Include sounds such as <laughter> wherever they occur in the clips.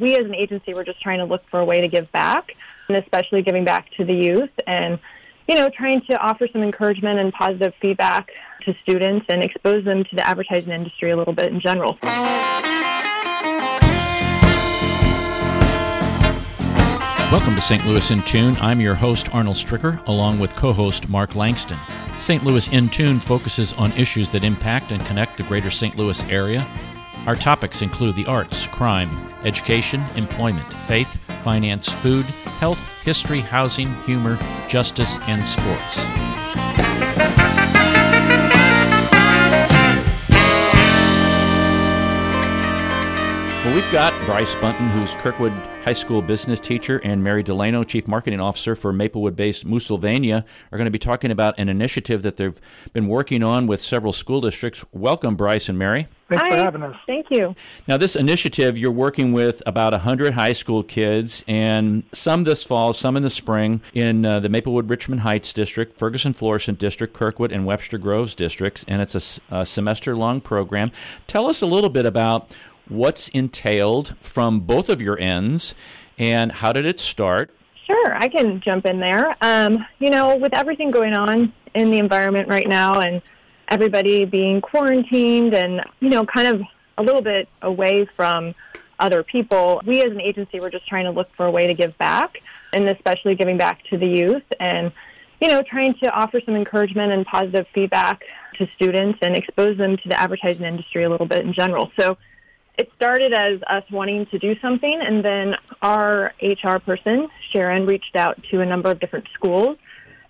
we as an agency were just trying to look for a way to give back, and especially giving back to the youth and, you know, trying to offer some encouragement and positive feedback to students and expose them to the advertising industry a little bit in general. Welcome to St. Louis in Tune. I'm your host, Arnold Stricker, along with co host Mark Langston. St. Louis in Tune focuses on issues that impact and connect the greater St. Louis area. Our topics include the arts, crime, education, employment, faith, finance, food, health, history, housing, humor, justice, and sports. We've got Bryce Bunton, who's Kirkwood High School business teacher, and Mary Delano, Chief Marketing Officer for Maplewood based Moosylvania, are going to be talking about an initiative that they've been working on with several school districts. Welcome, Bryce and Mary. Thanks Hi. for having us. Thank you. Now, this initiative, you're working with about 100 high school kids, and some this fall, some in the spring, in uh, the Maplewood Richmond Heights District, Ferguson Florissant District, Kirkwood, and Webster Groves districts, and it's a semester long program. Tell us a little bit about what's entailed from both of your ends, and how did it start? Sure, I can jump in there. Um, you know, with everything going on in the environment right now and everybody being quarantined and, you know, kind of a little bit away from other people, we as an agency were just trying to look for a way to give back and especially giving back to the youth and, you know, trying to offer some encouragement and positive feedback to students and expose them to the advertising industry a little bit in general. So it started as us wanting to do something, and then our HR person, Sharon, reached out to a number of different schools.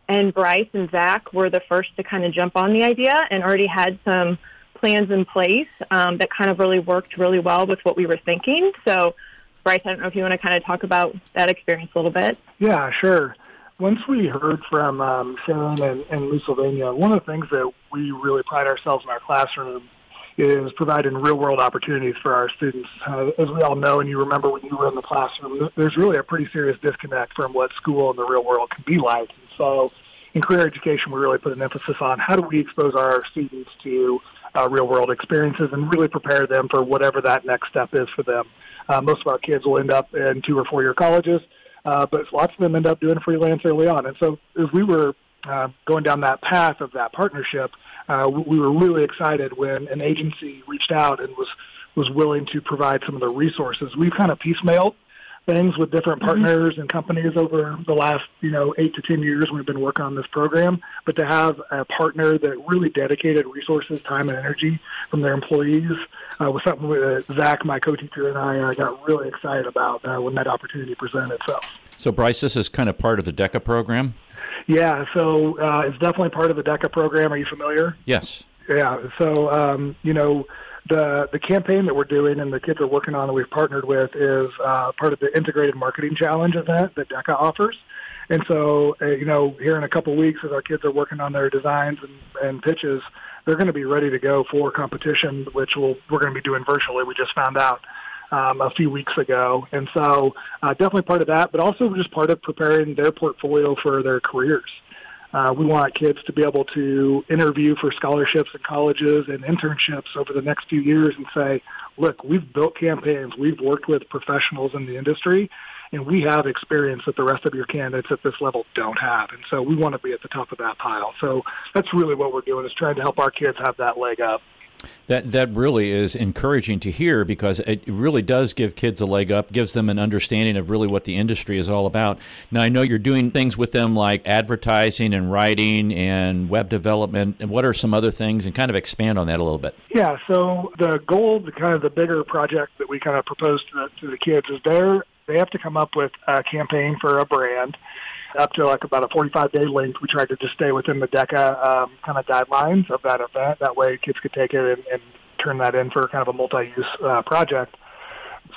And Bryce and Zach were the first to kind of jump on the idea and already had some plans in place um, that kind of really worked really well with what we were thinking. So, Bryce, I don't know if you want to kind of talk about that experience a little bit. Yeah, sure. Once we heard from um, Sharon and, and Moosylvania, one of the things that we really pride ourselves in our classroom is providing real world opportunities for our students. Uh, as we all know, and you remember when you were in the classroom, there's really a pretty serious disconnect from what school and the real world can be like. And so, in career education, we really put an emphasis on how do we expose our students to uh, real world experiences and really prepare them for whatever that next step is for them. Uh, most of our kids will end up in two or four year colleges, uh, but lots of them end up doing freelance early on. And so, as we were uh, going down that path of that partnership, uh, we we were really excited when an agency reached out and was was willing to provide some of the resources. We've kind of piecemealed things with different partners and companies over the last you know eight to ten years we've been working on this program. But to have a partner that really dedicated resources time and energy from their employees uh, was something that zach my co-teacher and i uh, got really excited about uh, when that opportunity presented itself So, Bryce, this is kind of part of the DECA program? yeah so uh, it's definitely part of the deca program are you familiar Yes. Yeah. So um, you know, the the campaign that we're doing and the kids are working on that we've partnered with is uh, part of the integrated marketing challenge event that DECA offers. And so, uh, you know, here in a couple weeks, as our kids are working on their designs and, and pitches, they're going to be ready to go for competition, which we'll, we're going to be doing virtually. We just found out um, a few weeks ago, and so uh, definitely part of that, but also just part of preparing their portfolio for their careers. Uh, we want kids to be able to interview for scholarships and colleges and internships over the next few years and say, look, we've built campaigns, we've worked with professionals in the industry, and we have experience that the rest of your candidates at this level don't have. And so we want to be at the top of that pile. So that's really what we're doing is trying to help our kids have that leg up. That that really is encouraging to hear because it really does give kids a leg up, gives them an understanding of really what the industry is all about. Now I know you're doing things with them like advertising and writing and web development. And what are some other things? And kind of expand on that a little bit. Yeah, so the goal, the kind of the bigger project that we kind of proposed to the, to the kids is they're, they have to come up with a campaign for a brand up to like about a 45 day length. We tried to just stay within the DECA um, kind of guidelines of that event. That way kids could take it and, and turn that in for kind of a multi-use uh, project.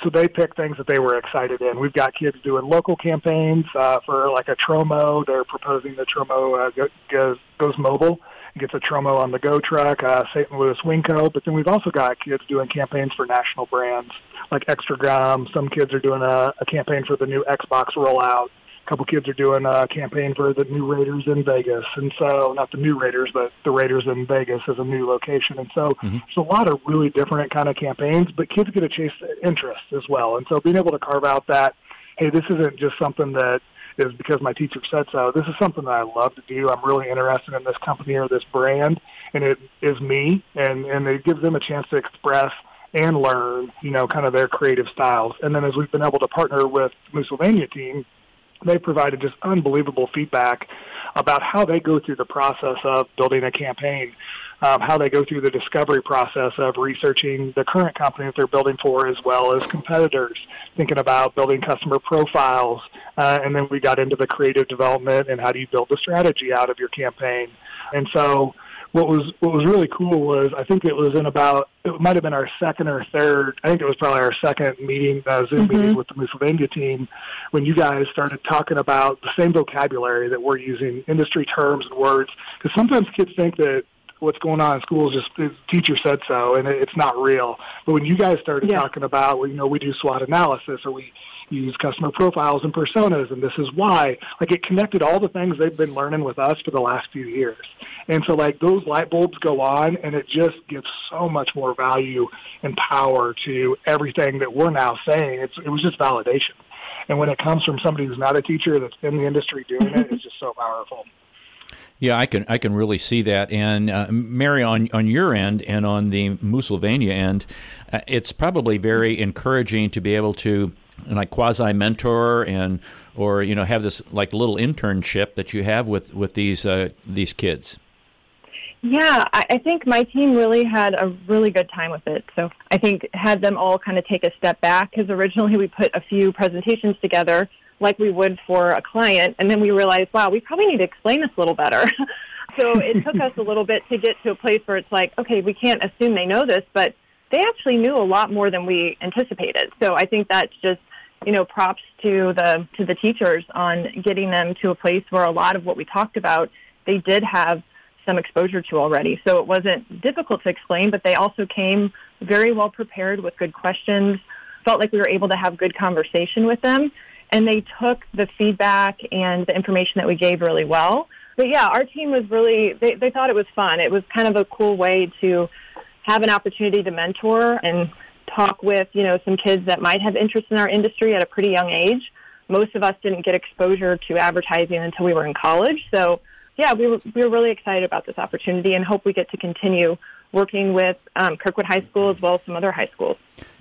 So they picked things that they were excited in. We've got kids doing local campaigns uh, for like a Tromo. They're proposing the Tromo uh, go, goes, goes mobile. It gets a Tromo on the Go truck, uh, St. Louis Winco. But then we've also got kids doing campaigns for national brands like Extra Gum. Some kids are doing a, a campaign for the new Xbox rollout a couple kids are doing a campaign for the new Raiders in Vegas, and so not the new Raiders, but the Raiders in Vegas as a new location. And so mm-hmm. there's a lot of really different kind of campaigns, but kids get to chase interest as well. And so being able to carve out that, hey, this isn't just something that is because my teacher said so. This is something that I love to do. I'm really interested in this company or this brand, and it is me, and and it gives them a chance to express and learn, you know, kind of their creative styles. And then as we've been able to partner with the Moosylvania team, they provided just unbelievable feedback about how they go through the process of building a campaign, um, how they go through the discovery process of researching the current company that they're building for as well as competitors, thinking about building customer profiles, uh, and then we got into the creative development and how do you build the strategy out of your campaign. And so what was what was really cool was I think it was in about it might have been our second or third I think it was probably our second meeting uh, Zoom mm-hmm. meeting with the Moosylvania team when you guys started talking about the same vocabulary that we're using industry terms and words because sometimes kids think that what's going on in schools just the teacher said so and it's not real but when you guys started yeah. talking about well, you know we do SWOT analysis or we use customer profiles and personas, and this is why. Like it connected all the things they've been learning with us for the last few years. And so like those light bulbs go on and it just gives so much more value and power to everything that we're now saying. It's, it was just validation. And when it comes from somebody who's not a teacher that's in the industry doing it, it's <laughs> just so powerful. Yeah, I can I can really see that. And uh, Mary, on on your end and on the Moosylvania end, uh, it's probably very encouraging to be able to like quasi mentor and or you know have this like little internship that you have with with these uh, these kids. Yeah, I think my team really had a really good time with it. So I think had them all kind of take a step back because originally we put a few presentations together like we would for a client, and then we realized, wow, we probably need to explain this a little better. <laughs> so it took us a little bit to get to a place where it's like, okay, we can't assume they know this, but they actually knew a lot more than we anticipated. So I think that's just you know, props to the to the teachers on getting them to a place where a lot of what we talked about they did have some exposure to already. So it wasn't difficult to explain, but they also came very well prepared with good questions. Felt like we were able to have good conversation with them, and they took the feedback and the information that we gave really well. But yeah, our team was really they, they thought it was fun. It was kind of a cool way to have an opportunity to mentor and talk with, you know, some kids that might have interest in our industry at a pretty young age. Most of us didn't get exposure to advertising until we were in college. So, yeah, we were, we were really excited about this opportunity and hope we get to continue working with um, Kirkwood High School as well as some other high schools.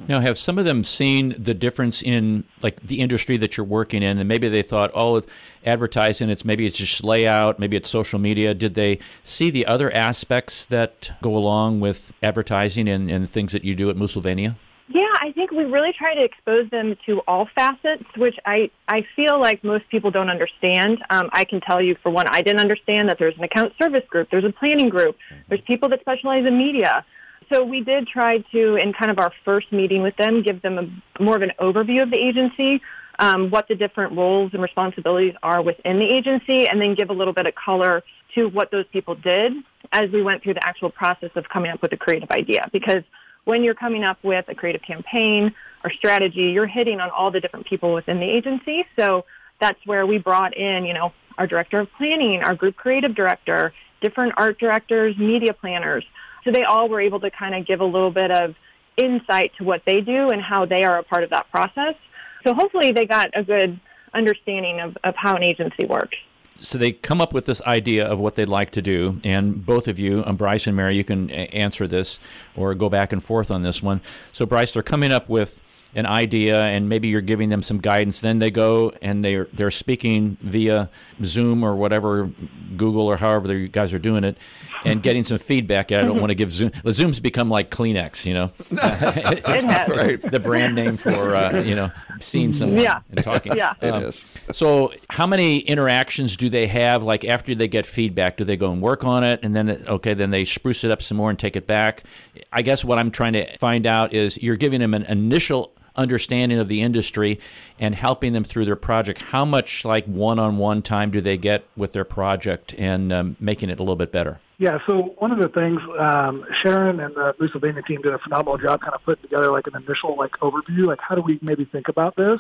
Now, have some of them seen the difference in like the industry that you're working in, and maybe they thought, oh, advertising, it's maybe it's just layout, maybe it's social media. Did they see the other aspects that go along with advertising and, and things that you do at Moosylvania? Yeah, I think we really try to expose them to all facets, which I, I feel like most people don't understand. Um, I can tell you, for one, I didn't understand that there's an account service group, there's a planning group, there's people that specialize in media. So we did try to, in kind of our first meeting with them, give them a, more of an overview of the agency, um, what the different roles and responsibilities are within the agency, and then give a little bit of color to what those people did as we went through the actual process of coming up with a creative idea. Because when you're coming up with a creative campaign or strategy, you're hitting on all the different people within the agency. So that's where we brought in, you know, our director of planning, our group creative director, different art directors, media planners. So they all were able to kind of give a little bit of insight to what they do and how they are a part of that process. So hopefully they got a good understanding of, of how an agency works so they come up with this idea of what they'd like to do, and both of you, um, Bryce and Mary, you can answer this or go back and forth on this one. So, Bryce, they're coming up with an idea and maybe you're giving them some guidance then they go and they're they're speaking via zoom or whatever google or however you guys are doing it and <laughs> getting some feedback i don't want to give zoom <laughs> the zoom's become like kleenex you know <laughs> it's right. the brand name for uh, you know seeing someone yeah. and talking <laughs> yeah um, it is. so how many interactions do they have like after they get feedback do they go and work on it and then okay then they spruce it up some more and take it back i guess what i'm trying to find out is you're giving them an initial understanding of the industry and helping them through their project. How much like one-on-one time do they get with their project and um, making it a little bit better? Yeah, so one of the things um, Sharon and the Moosylvania team did a phenomenal job kind of putting together like an initial like overview, like how do we maybe think about this?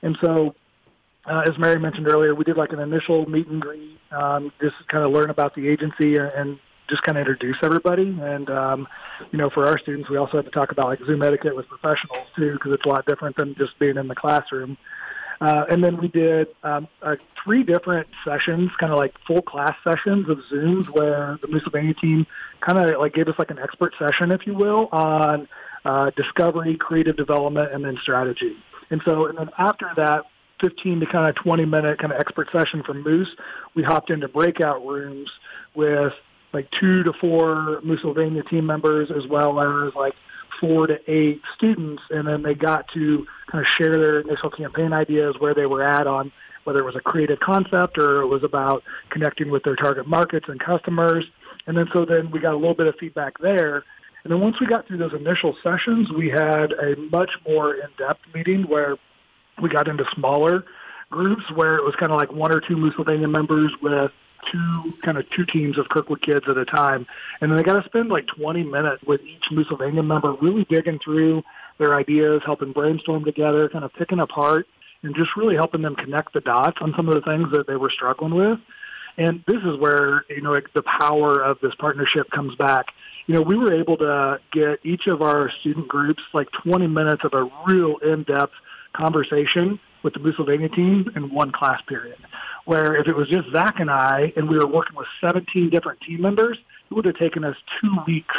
And so uh, as Mary mentioned earlier, we did like an initial meet and greet, um, just kind of learn about the agency and just kind of introduce everybody. And um, you know, for our students, we also had to talk about like Zoom etiquette with professionals too, because it's a lot different than just being in the classroom. Uh, and then we did um, uh, three different sessions, kind of like full class sessions of Zooms, where the Moosylvania team kind of like gave us like an expert session, if you will, on uh, discovery, creative development, and then strategy. And so, and then after that, 15 to kind of 20 minute kind of expert session from Moose, we hopped into breakout rooms with like two to four Moosylvania team members as well as like four to eight students, and then they got to kind of share their initial campaign ideas, where they were at on whether it was a creative concept or it was about connecting with their target markets and customers. And then so then we got a little bit of feedback there. And then once we got through those initial sessions, we had a much more in-depth meeting where we got into smaller groups where it was kind of like one or two Moosylvania members with two kind of two teams of Kirkwood kids at a time, and then they got to spend like 20 minutes with each Moosylvania member, really digging through their ideas, helping brainstorm together, kind of picking apart, and just really helping them connect the dots on some of the things that they were struggling with. And this is where you know the power of this partnership comes back. You know, we were able to get each of our student groups like 20 minutes of a real in-depth conversation with the Moosylvania team in one class period. Where if it was just Zach and I, and we were working with 17 different team members, it would have taken us two weeks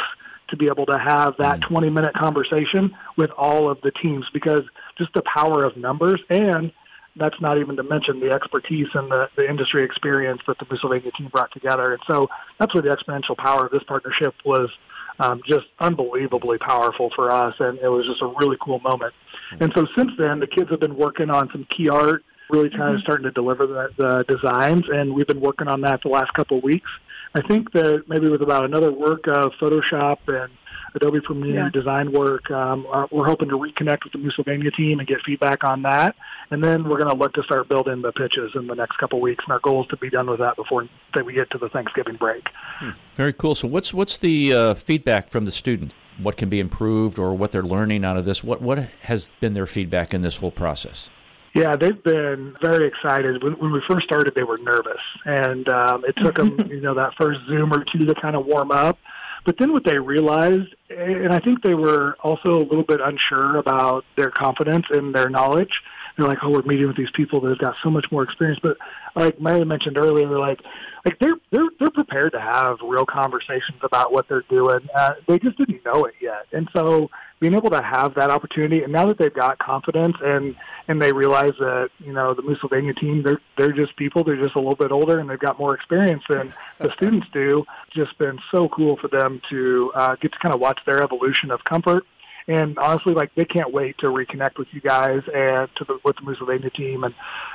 to be able to have that 20 mm. minute conversation with all of the teams because just the power of numbers and that's not even to mention the expertise and the, the industry experience that the Moosylvania team brought together. And so that's where the exponential power of this partnership was um, just unbelievably powerful for us. And it was just a really cool moment. And so since then, the kids have been working on some key art, really kind of mm-hmm. starting to deliver the, the designs. And we've been working on that the last couple of weeks. I think that maybe with about another work of Photoshop and Adobe Premiere yeah. design work, um, uh, we're hoping to reconnect with the Moosylvania team and get feedback on that. And then we're going to look to start building the pitches in the next couple of weeks. And our goal is to be done with that before that we get to the Thanksgiving break. Hmm. Very cool. So what's what's the uh, feedback from the students? What can be improved or what they're learning out of this? What what has been their feedback in this whole process? Yeah, they've been very excited. When, when we first started, they were nervous, and um, it took them, <laughs> you know, that first Zoom or two to kind of warm up. But then what they realized, and I think they were also a little bit unsure about their confidence and their knowledge. They're like, oh, we're meeting with these people that have got so much more experience. But like Mary mentioned earlier, they're like, like they're they're they're prepared to have real conversations about what they're doing. Uh, they just didn't know it yet, and so being able to have that opportunity, and now that they've got confidence and and they realize that you know the Moosylvania team, they're they're just people, they're just a little bit older, and they've got more experience than the <laughs> students do. Just been so cool for them to uh, get to kind of watch their evolution of comfort and honestly, like they can't wait to reconnect with you guys and to the with the Moosylvania team and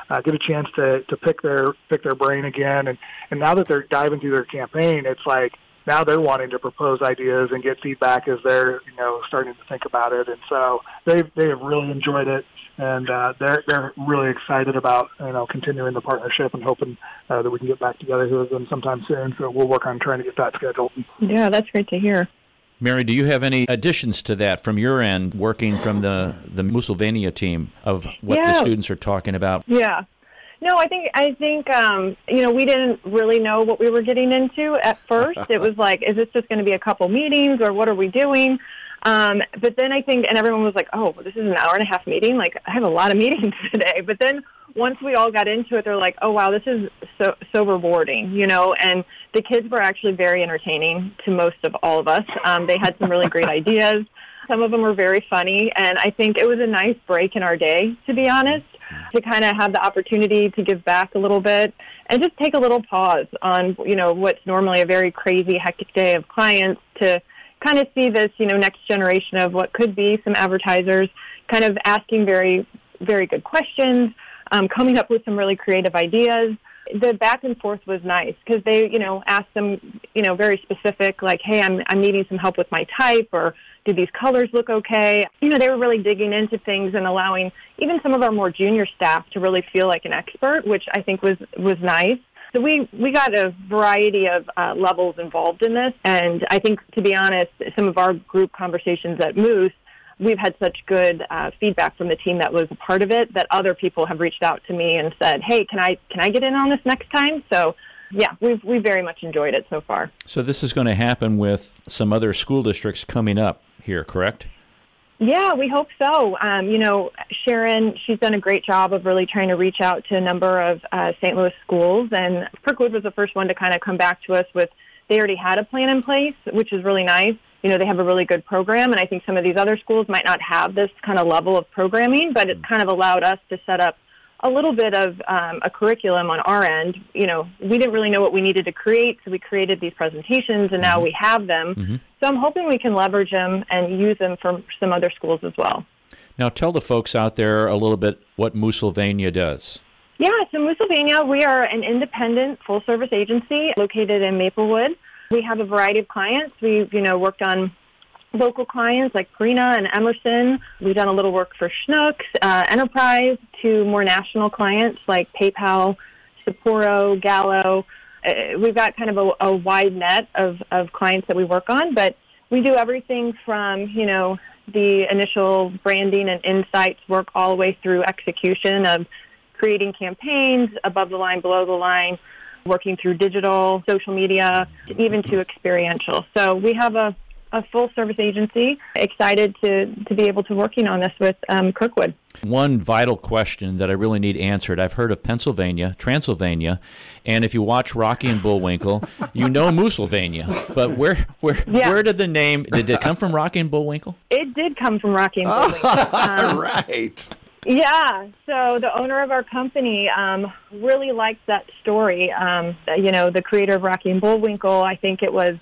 uh, get a chance to to pick their pick their brain again. And and now that they're diving through their campaign, it's like now they're wanting to propose ideas and get feedback as they're you know starting to think about it. And so they they have really enjoyed it. And uh, they're they're really excited about you know continuing the partnership and hoping uh, that we can get back together with them sometime soon. So we'll work on trying to get that scheduled. Yeah, that's great to hear. Mary, do you have any additions to that from your end, working from the the Moosylvania team of what yeah. the students are talking about? Yeah. No, I think I think um, you know we didn't really know what we were getting into at first. it was like, is this just going to be a couple meetings, or what are we doing? Um, but then I think, and everyone was like, oh, this is an hour and a half meeting. Like I have a lot of meetings <laughs> today. But then once we all got into it, they're like, oh wow, this is so so rewarding, you know. And the kids were actually very entertaining to most of all of us. Um, they had some really great ideas. Some of them were very funny, and I think it was a nice break in our day, to be honest, to kind of have the opportunity to give back a little bit and just take a little pause on, you know, what's normally a very crazy, hectic day of clients to kind of see this, you know, next generation of what could be some advertisers kind of asking very, very good questions, um, coming up with some really creative ideas. The back and forth was nice because they, you know, asked them, you know, very specific, like, "Hey, I'm I'm needing some help with my type," or "Do these colors look okay?" You know, they were really digging into things and allowing even some of our more junior staff to really feel like an expert, which I think was was nice. So we we got a variety of uh, levels involved in this, and I think, to be honest, some of our group conversations at Moose we've had such good uh, feedback from the team that was a part of it that other people have reached out to me and said, "Hey, can I can I get in on this next time?" So yeah, we've we very much enjoyed it so far. So this is going to happen with some other school districts coming up here, correct? Yeah, we hope so. Um, you know, Sharon, she's done a great job of really trying to reach out to a number of uh, St. Louis schools, and Kirkwood was the first one to kind of come back to us with they already had a plan in place, which is really nice. You know, they have a really good program, and I think some of these other schools might not have this kind of level of programming, but it's kind of allowed us to set up a little bit of um, a curriculum on our end. You know, we didn't really know what we needed to create, so we created these presentations, and now mm-hmm. we have them. Mm-hmm. So I'm hoping we can leverage them and use them for some other schools as well. Now, tell the folks out there a little bit what Moosylvania does. Yeah, so Moosylvania, we are an independent full-service agency located in Maplewood. We have a variety of clients. We've, you know, worked on local clients like Purina and Emerson. We've done a little work for Schnucks, uh, Enterprise, to more national clients like PayPal, Sapporo, Gallo. Uh, we've got kind of a, a wide net of, of clients that we work on, but we do everything from, you know, the initial branding and insights work all the way through execution of creating campaigns above the line, below the line, working through digital, social media, even to experiential. So we have a a full service agency. Excited to, to be able to working on this with um, Kirkwood. One vital question that I really need answered. I've heard of Pennsylvania, Transylvania, and if you watch Rocky and Bullwinkle, you know Moosylvania. But where where yeah. where did the name did it come from? Rocky and Bullwinkle? It did come from Rocky and Bullwinkle. <laughs> Um, right. Yeah, so the owner of our company um, really liked that story. Um, you know, the creator of Rocky and Bullwinkle, I think it was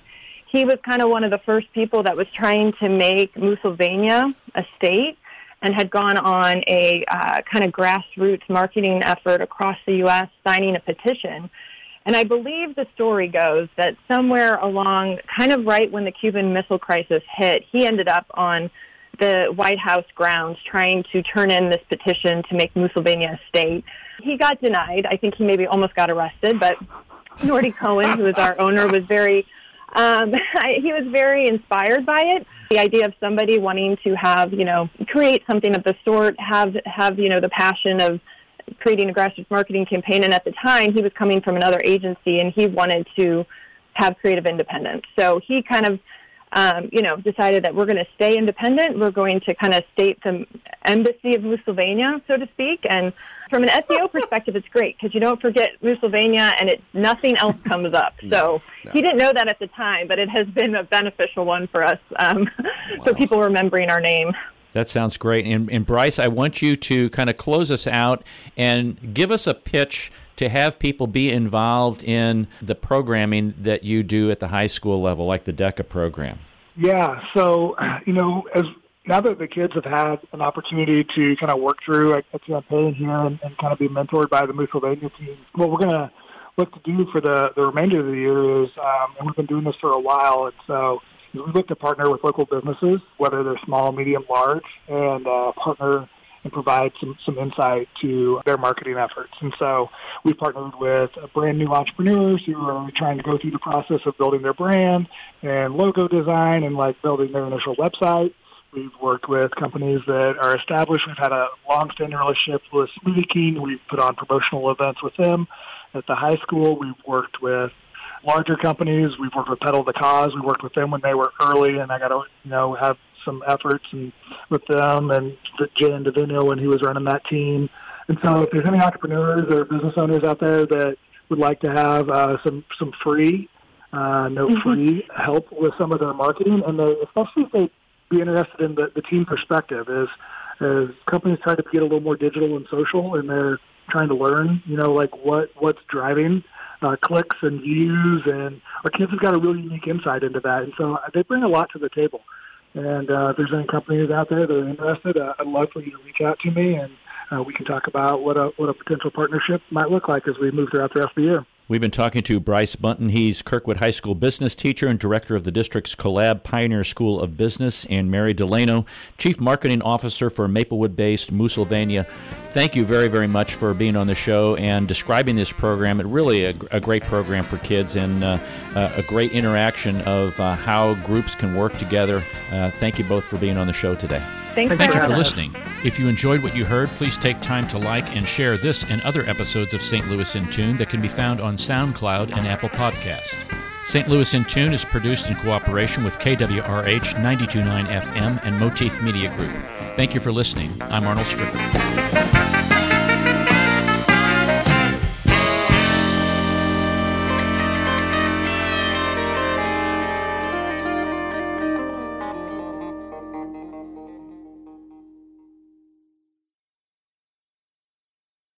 he was kind of one of the first people that was trying to make Moosylvania a state and had gone on a uh, kind of grassroots marketing effort across the U.S., signing a petition. And I believe the story goes that somewhere along, kind of right when the Cuban Missile Crisis hit, he ended up on the White House grounds trying to turn in this petition to make Moosylvania a state. He got denied. I think he maybe almost got arrested, but Norty Cohen, who is our owner, was very um, <laughs> I, he was very inspired by it. The idea of somebody wanting to have, you know, create something of the sort, have have you know the passion of creating a grassroots marketing campaign. And at the time, he was coming from another agency, and he wanted to have creative independence. So he kind of um, you know, decided that we're going to stay independent. We're going to kind of state the embassy of Moosylvania, so to speak. And from an SEO <laughs> perspective, it's great because you don't forget Moosylvania and it nothing else comes up. <laughs> So no, no. he didn't know that at the time, but it has been a beneficial one for us um, <laughs> wow. for people remembering our name. That sounds great. And, and Bryce, I want you to kind of close us out and give us a pitch to have people be involved in the programming that you do at the high school level, like the DECA program? Yeah, so, you know, as now that the kids have had an opportunity to kind of work through a, a campaign here and, and, kind of be mentored by the Moosylvania team, what we're going to look to do for the, the remainder of the year is, um, and we've been doing this for a while, and so we look to partner with local businesses, whether they're small, medium, large, and uh, partner and provide some, some insight to their marketing efforts. And so we've partnered with brand new entrepreneurs who are trying to go through the process of building their brand and logo design and like building their initial website. We've worked with companies that are established. We've had a long-standing relationship with Smoothie King. We've put on promotional events with them. At the high school, we've worked with larger companies. We've worked with Pedal the Cause. We worked with them when they were early, and I got to you know have some efforts and with them and Jay and Davino when he was running that team. And so, if there's any entrepreneurs or business owners out there that would like to have uh, some some free, uh, no mm-hmm. free help with some of their marketing, and they, especially if they be interested in the, the team perspective, is as companies try to get a little more digital and social, and they're trying to learn, you know, like what what's driving uh, clicks and views, and our kids have got a really unique insight into that, and so they bring a lot to the table. And uh, if there's any companies out there that are interested, uh, I'd love for you to reach out to me, and uh, we can talk about what a what a potential partnership might look like as we move throughout the rest of the year. We've been talking to Bryce Bunton. He's Kirkwood High School business teacher and director of the district's Collab Pioneer School of Business, and Mary Delano, chief marketing officer for Maplewood-based Moosylvania. Thank you very, very much for being on the show and describing this program. It really a, a great program for kids and uh, a great interaction of uh, how groups can work together. Uh, thank you both for being on the show today. Thanks Thank you for listening. If you enjoyed what you heard, please take time to like and share this and other episodes of St. Louis in Tune that can be found on SoundCloud and Apple Podcast. St. Louis in Tune is produced in cooperation with KWRH 929 FM and Motif Media Group. Thank you for listening. I'm Arnold Stricker.